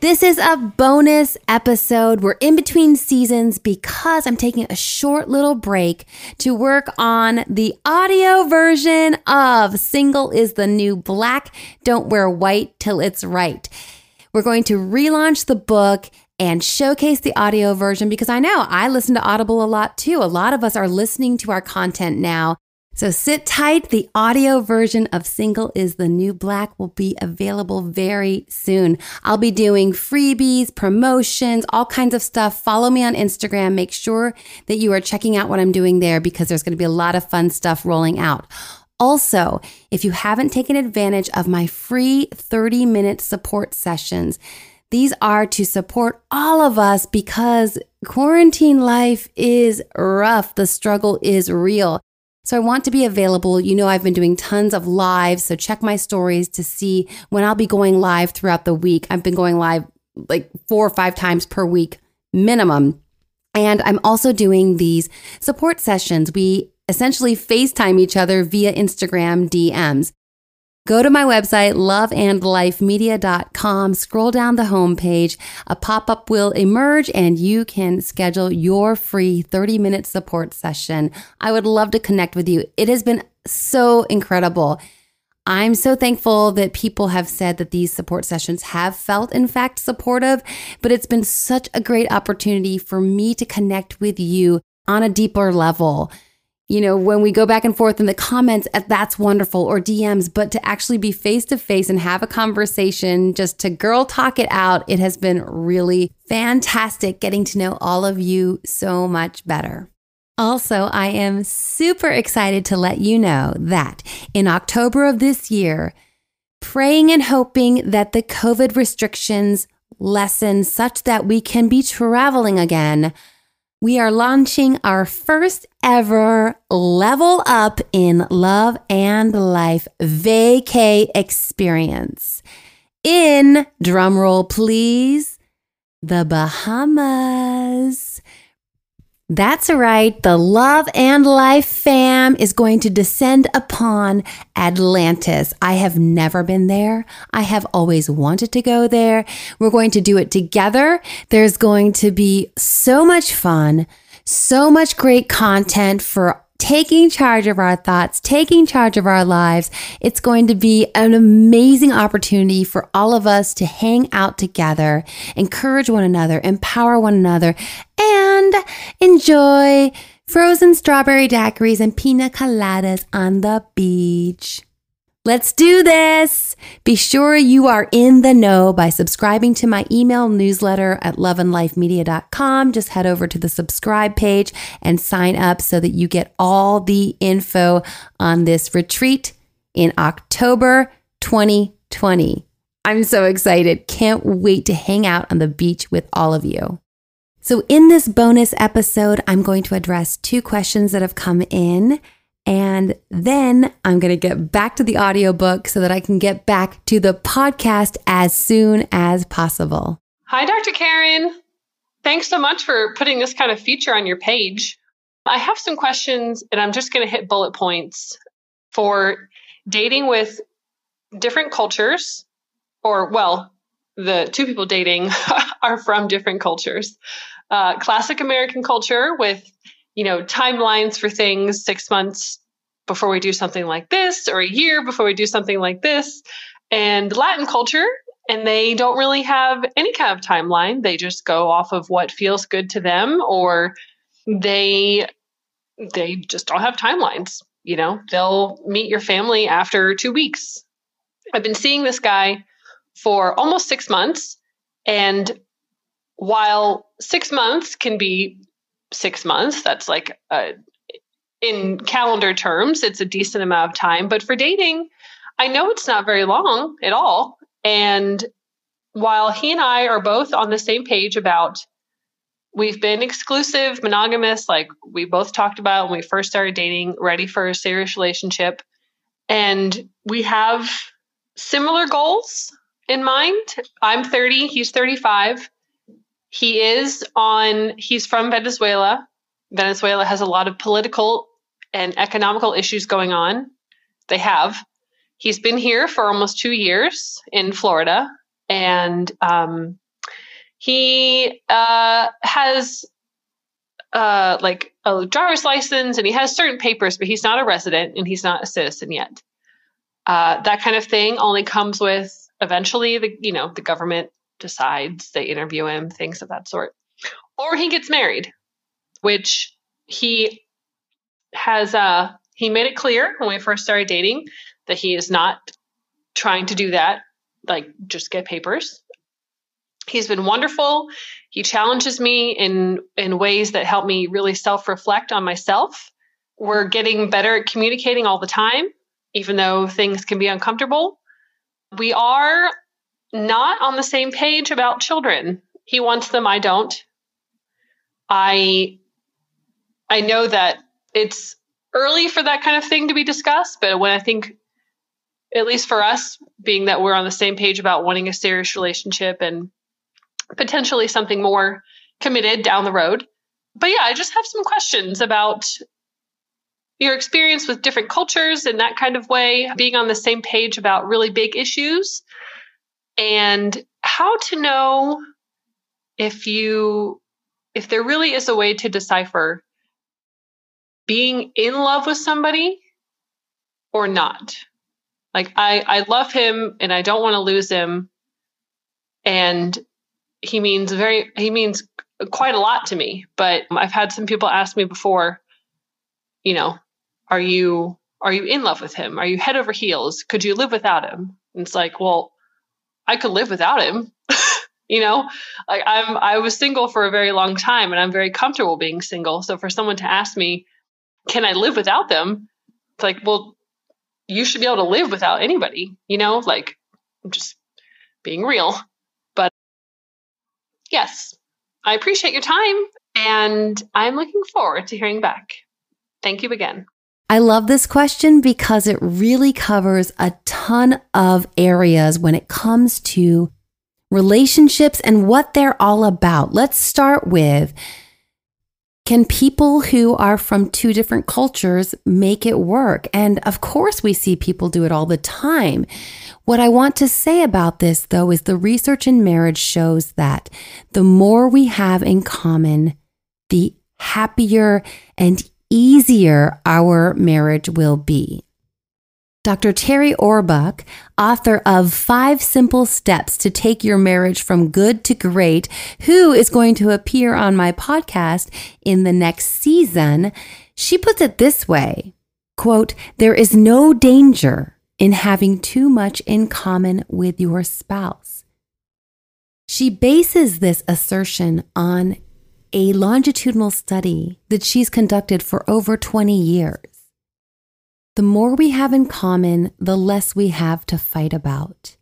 This is a bonus episode. We're in between seasons because I'm taking a short little break to work on the audio version of Single is the New Black. Don't wear white till it's right. We're going to relaunch the book and showcase the audio version because I know I listen to Audible a lot too. A lot of us are listening to our content now so sit tight. The audio version of Single is the New Black will be available very soon. I'll be doing freebies, promotions, all kinds of stuff. Follow me on Instagram. Make sure that you are checking out what I'm doing there because there's going to be a lot of fun stuff rolling out. Also, if you haven't taken advantage of my free 30 minute support sessions, these are to support all of us because quarantine life is rough. The struggle is real. So I want to be available. You know, I've been doing tons of lives. So check my stories to see when I'll be going live throughout the week. I've been going live like four or five times per week minimum. And I'm also doing these support sessions. We essentially FaceTime each other via Instagram DMs. Go to my website, loveandlifemedia.com, scroll down the homepage. A pop up will emerge and you can schedule your free 30 minute support session. I would love to connect with you. It has been so incredible. I'm so thankful that people have said that these support sessions have felt, in fact, supportive, but it's been such a great opportunity for me to connect with you on a deeper level you know, when we go back and forth in the comments, uh, that's wonderful, or DMs, but to actually be face to face and have a conversation, just to girl talk it out, it has been really fantastic getting to know all of you so much better. Also, I am super excited to let you know that in October of this year, praying and hoping that the COVID restrictions lessen such that we can be traveling again we are launching our first ever level up in love and life vacay experience in drumroll please the Bahamas. That's right. The Love and Life fam is going to descend upon Atlantis. I have never been there. I have always wanted to go there. We're going to do it together. There's going to be so much fun, so much great content for taking charge of our thoughts, taking charge of our lives. It's going to be an amazing opportunity for all of us to hang out together, encourage one another, empower one another, and enjoy frozen strawberry daiquiris and pina coladas on the beach. Let's do this. Be sure you are in the know by subscribing to my email newsletter at loveandlifemedia.com. Just head over to the subscribe page and sign up so that you get all the info on this retreat in October 2020. I'm so excited. Can't wait to hang out on the beach with all of you. So, in this bonus episode, I'm going to address two questions that have come in. And then I'm going to get back to the audiobook so that I can get back to the podcast as soon as possible. Hi, Dr. Karen. Thanks so much for putting this kind of feature on your page. I have some questions, and I'm just going to hit bullet points for dating with different cultures, or, well, the two people dating are from different cultures. Uh, classic American culture with you know, timelines for things six months before we do something like this, or a year before we do something like this. And Latin culture, and they don't really have any kind of timeline. They just go off of what feels good to them, or they they just don't have timelines. You know, they'll meet your family after two weeks. I've been seeing this guy for almost six months, and while six months can be six months. That's like a, in calendar terms, it's a decent amount of time. But for dating, I know it's not very long at all. And while he and I are both on the same page about we've been exclusive, monogamous, like we both talked about when we first started dating, ready for a serious relationship. And we have similar goals in mind. I'm 30, he's 35. He is on, he's from Venezuela. Venezuela has a lot of political and economical issues going on. They have. He's been here for almost two years in Florida. And um, he uh, has uh, like a driver's license and he has certain papers, but he's not a resident and he's not a citizen yet. Uh, that kind of thing only comes with eventually the you know the government decides they interview him, things of that sort, or he gets married, which he has. Uh, he made it clear when we first started dating that he is not trying to do that, like just get papers. He's been wonderful. He challenges me in in ways that help me really self-reflect on myself. We're getting better at communicating all the time, even though things can be uncomfortable. We are not on the same page about children. He wants them, I don't. I I know that it's early for that kind of thing to be discussed, but when I think at least for us, being that we're on the same page about wanting a serious relationship and potentially something more committed down the road. But yeah, I just have some questions about your experience with different cultures in that kind of way, being on the same page about really big issues, and how to know if you if there really is a way to decipher being in love with somebody or not. Like I I love him and I don't want to lose him. And he means very he means quite a lot to me but i've had some people ask me before you know are you are you in love with him? Are you head over heels? Could you live without him? And it's like well i could live without him. You know? Like i'm i was single for a very long time and i'm very comfortable being single. So for someone to ask me can i live without them it's like well you should be able to live without anybody you know like i'm just being real But yes, I appreciate your time and I'm looking forward to hearing back. Thank you again. I love this question because it really covers a ton of areas when it comes to relationships and what they're all about. Let's start with can people who are from two different cultures make it work? And of course, we see people do it all the time. What I want to say about this, though, is the research in marriage shows that the more we have in common, the happier and easier our marriage will be. Dr. Terri Orbuch, author of Five Simple Steps to Take Your Marriage from Good to Great, who is going to appear on my podcast in the next season, she puts it this way quote, There is no danger in having too much in common with your spouse. She bases this assertion on a longitudinal study that she's conducted for over 20 years. The more we have in common, the less we have to fight about.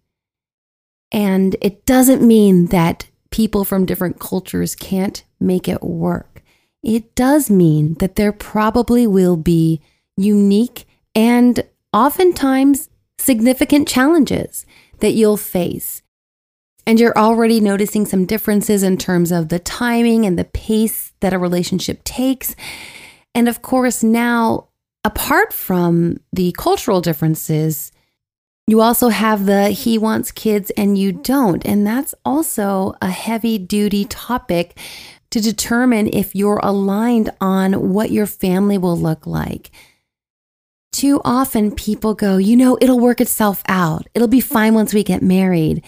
And it doesn't mean that people from different cultures can't make it work. It does mean that there probably will be unique and oftentimes significant challenges that you'll face. And you're already noticing some differences in terms of the timing and the pace that a relationship takes. And of course, now, apart from the cultural differences, you also have the he wants kids and you don't. And that's also a heavy duty topic to determine if you're aligned on what your family will look like. Too often people go, you know, it'll work itself out. It'll be fine once we get married.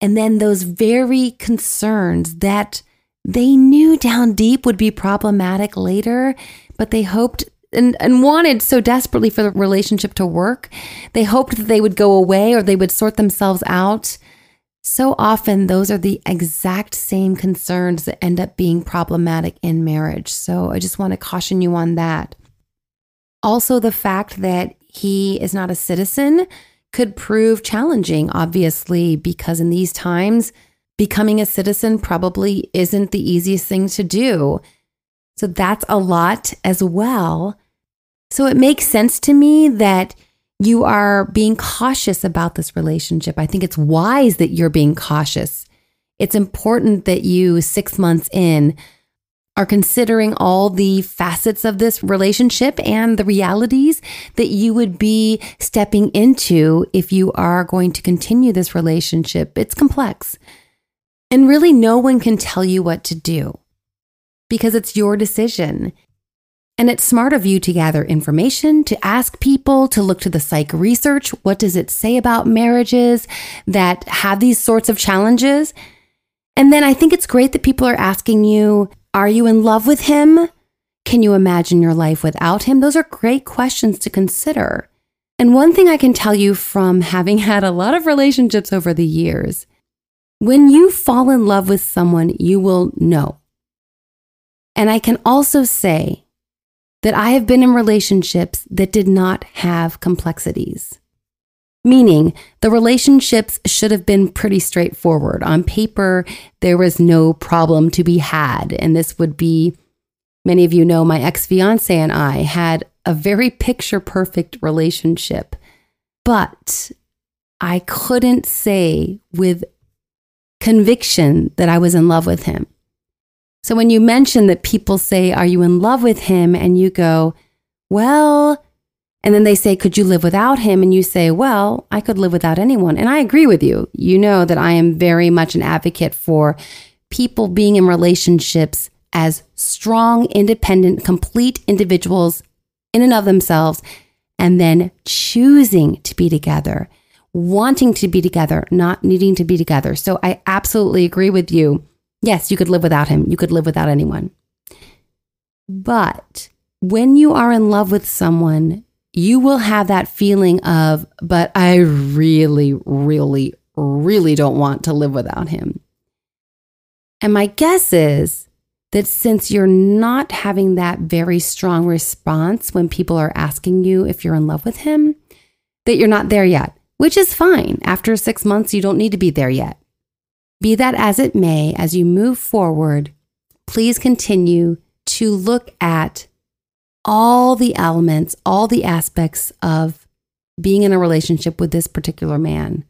And then those very concerns that they knew down deep would be problematic later, but they hoped and, and wanted so desperately for the relationship to work. They hoped that they would go away or they would sort themselves out. So often, those are the exact same concerns that end up being problematic in marriage. So I just want to caution you on that. Also, the fact that he is not a citizen could prove challenging, obviously, because in these times, becoming a citizen probably isn't the easiest thing to do. So that's a lot as well. So it makes sense to me that you are being cautious about this relationship. I think it's wise that you're being cautious. It's important that you, six months in, are considering all the facets of this relationship and the realities that you would be stepping into if you are going to continue this relationship. It's complex. And really, no one can tell you what to do because it's your decision. And it's smart of you to gather information, to ask people, to look to the psych research. What does it say about marriages that have these sorts of challenges? And then I think it's great that people are asking you, are you in love with him? Can you imagine your life without him? Those are great questions to consider. And one thing I can tell you from having had a lot of relationships over the years when you fall in love with someone, you will know. And I can also say that I have been in relationships that did not have complexities. Meaning, the relationships should have been pretty straightforward. On paper, there was no problem to be had. And this would be, many of you know, my ex fiance and I had a very picture perfect relationship. But I couldn't say with conviction that I was in love with him. So when you mention that people say, Are you in love with him? And you go, Well, and then they say, Could you live without him? And you say, Well, I could live without anyone. And I agree with you. You know that I am very much an advocate for people being in relationships as strong, independent, complete individuals in and of themselves, and then choosing to be together, wanting to be together, not needing to be together. So I absolutely agree with you. Yes, you could live without him. You could live without anyone. But when you are in love with someone, you will have that feeling of, but I really, really, really don't want to live without him. And my guess is that since you're not having that very strong response when people are asking you if you're in love with him, that you're not there yet, which is fine. After six months, you don't need to be there yet. Be that as it may, as you move forward, please continue to look at all the elements, all the aspects of being in a relationship with this particular man.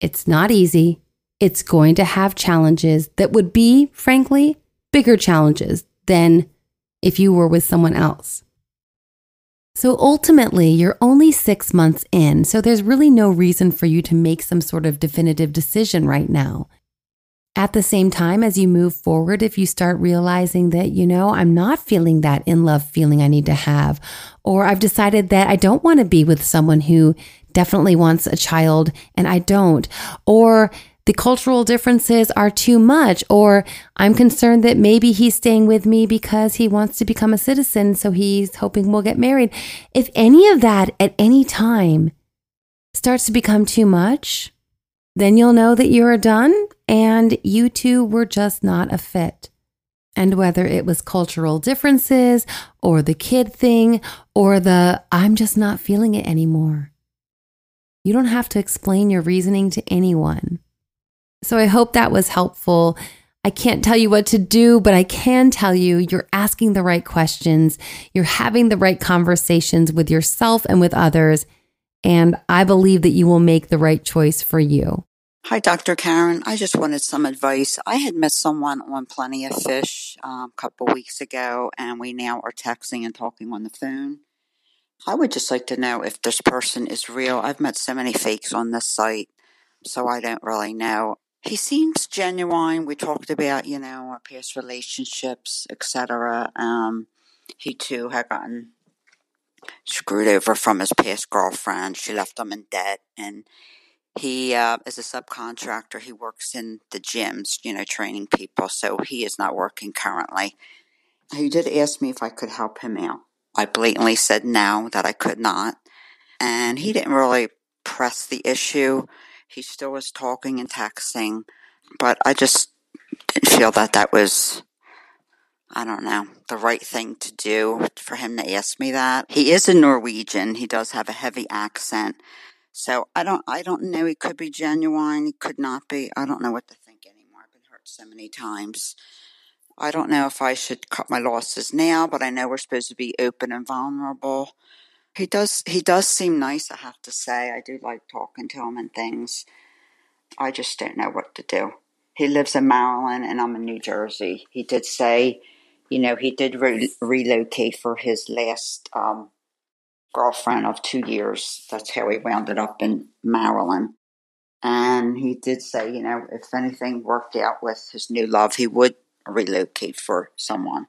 It's not easy. It's going to have challenges that would be, frankly, bigger challenges than if you were with someone else. So ultimately, you're only six months in, so there's really no reason for you to make some sort of definitive decision right now. At the same time, as you move forward, if you start realizing that, you know, I'm not feeling that in love feeling I need to have, or I've decided that I don't want to be with someone who definitely wants a child and I don't, or the cultural differences are too much, or I'm concerned that maybe he's staying with me because he wants to become a citizen, so he's hoping we'll get married. If any of that at any time starts to become too much, then you'll know that you're done and you two were just not a fit. And whether it was cultural differences or the kid thing or the I'm just not feeling it anymore. You don't have to explain your reasoning to anyone. So I hope that was helpful. I can't tell you what to do, but I can tell you you're asking the right questions. You're having the right conversations with yourself and with others. And I believe that you will make the right choice for you. Hi, Dr. Karen. I just wanted some advice. I had met someone on Plenty of Fish um, a couple weeks ago, and we now are texting and talking on the phone. I would just like to know if this person is real. I've met so many fakes on this site, so I don't really know. He seems genuine. We talked about, you know, our past relationships, etc. Um, he too had gotten screwed over from his past girlfriend. She left him in debt, and he uh, is a subcontractor. He works in the gyms, you know, training people. So he is not working currently. He did ask me if I could help him out. I blatantly said no, that I could not. And he didn't really press the issue. He still was talking and texting, but I just didn't feel that that was, I don't know, the right thing to do for him to ask me that. He is a Norwegian. He does have a heavy accent. So I don't I don't know. He could be genuine. He could not be. I don't know what to think anymore. I've been hurt so many times. I don't know if I should cut my losses now, but I know we're supposed to be open and vulnerable. He does he does seem nice, I have to say. I do like talking to him and things. I just don't know what to do. He lives in Maryland and I'm in New Jersey. He did say, you know, he did re- relocate for his last um, girlfriend of two years. That's how he wound up in Maryland. And he did say, you know, if anything worked out with his new love, he would relocate for someone.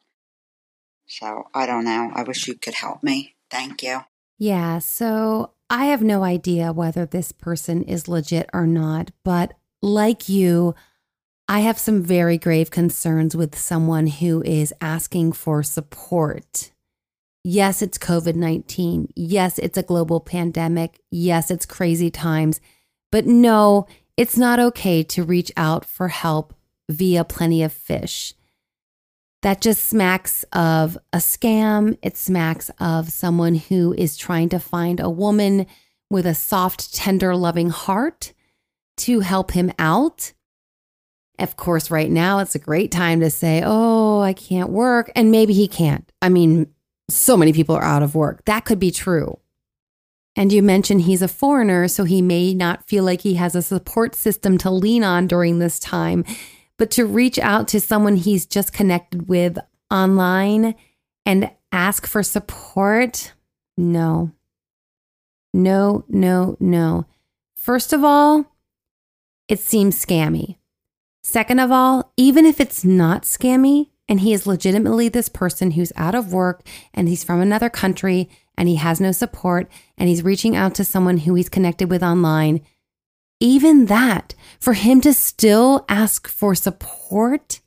So I don't know. I wish you could help me. Thank you. Yeah. So I have no idea whether this person is legit or not, but like you, I have some very grave concerns with someone who is asking for support. Yes, it's COVID 19. Yes, it's a global pandemic. Yes, it's crazy times. But no, it's not okay to reach out for help via Plenty of Fish. That just smacks of a scam. It smacks of someone who is trying to find a woman with a soft, tender, loving heart to help him out. Of course, right now it's a great time to say, Oh, I can't work. And maybe he can't. I mean, so many people are out of work. That could be true. And you mentioned he's a foreigner, so he may not feel like he has a support system to lean on during this time but to reach out to someone he's just connected with online and ask for support, no. No, no, no. First of all, it seems scammy. Second of all, even if it's not scammy and he is legitimately this person who's out of work and he's from another country and he has no support and he's reaching out to someone who he's connected with online, even that, for him to still ask for support,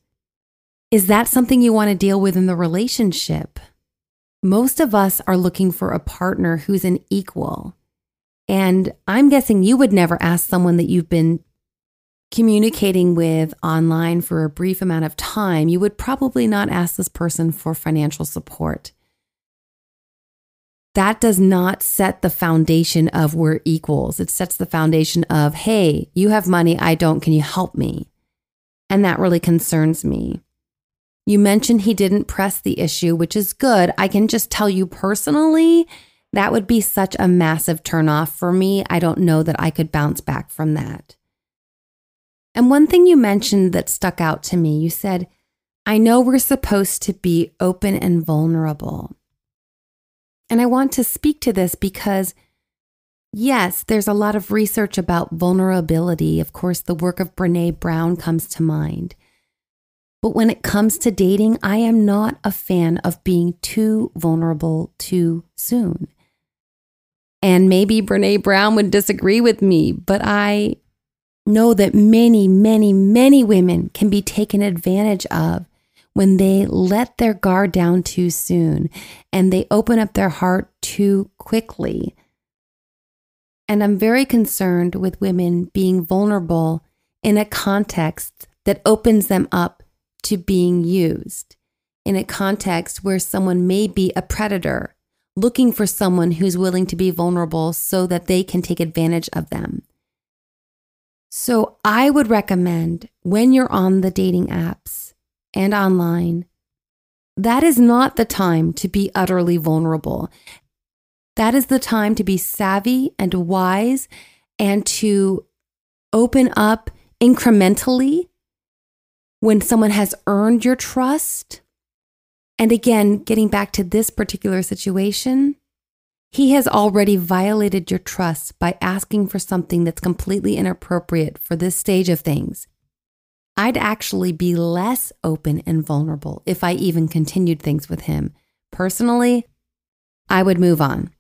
is that something you want to deal with in the relationship? Most of us are looking for a partner who's an equal. And I'm guessing you would never ask someone that you've been communicating with online for a brief amount of time, you would probably not ask this person for financial support that does not set the foundation of we're equals. It sets the foundation of, hey, you have money, I don't. Can you help me? And that really concerns me. You mentioned he didn't press the issue, which is good. I can just tell you personally, that would be such a massive turnoff for me. I don't know that I could bounce back from that. And one thing you mentioned that stuck out to me, you said, I know we're supposed to be open and vulnerable. And I want to speak to this because, yes, there's a lot of research about vulnerability. Of course, the work of Brene Brown comes to mind. But when it comes to dating, I am not a fan of being too vulnerable too soon. And maybe Brene Brown would disagree with me, but I know that many, many, many women can be taken advantage of when they let their guard down too soon and they open up their heart too quickly. And I'm very concerned with women being vulnerable in a context that opens them up to being used, in a context where someone may be a predator looking for someone who's willing to be vulnerable so that they can take advantage of them. So I would recommend when you're on the dating apps and online, that is not the time to be utterly vulnerable. That is the time to be savvy and wise and to open up incrementally when someone has earned your trust. And again, getting back to this particular situation, he has already violated your trust by asking for something that's completely inappropriate for this stage of things. I'd actually be less open and vulnerable if I even continued things with him. Personally, I would move on.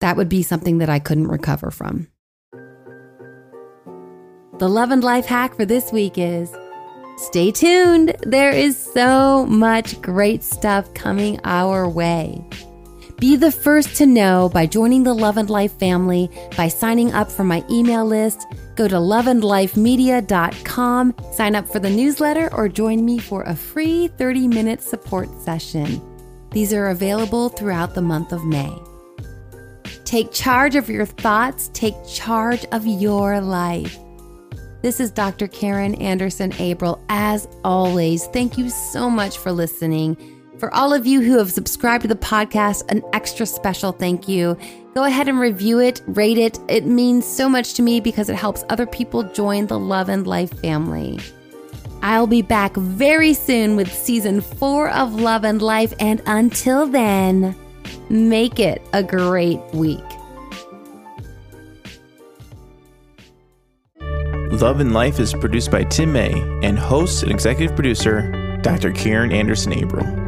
That would be something that I couldn't recover from. The love and life hack for this week is stay tuned. There is so much great stuff coming our way. Be the first to know by joining the Love and Life family by signing up for my email list. Go to loveandlifemedia.com, sign up for the newsletter, or join me for a free 30 minute support session. These are available throughout the month of May. Take charge of your thoughts, take charge of your life. This is Dr. Karen Anderson Abril. As always, thank you so much for listening. For all of you who have subscribed to the podcast, an extra special thank you. Go ahead and review it, rate it. It means so much to me because it helps other people join the Love and Life family. I'll be back very soon with season four of Love and Life. And until then, make it a great week. Love and Life is produced by Tim May and host and executive producer Dr. Karen Anderson Abril.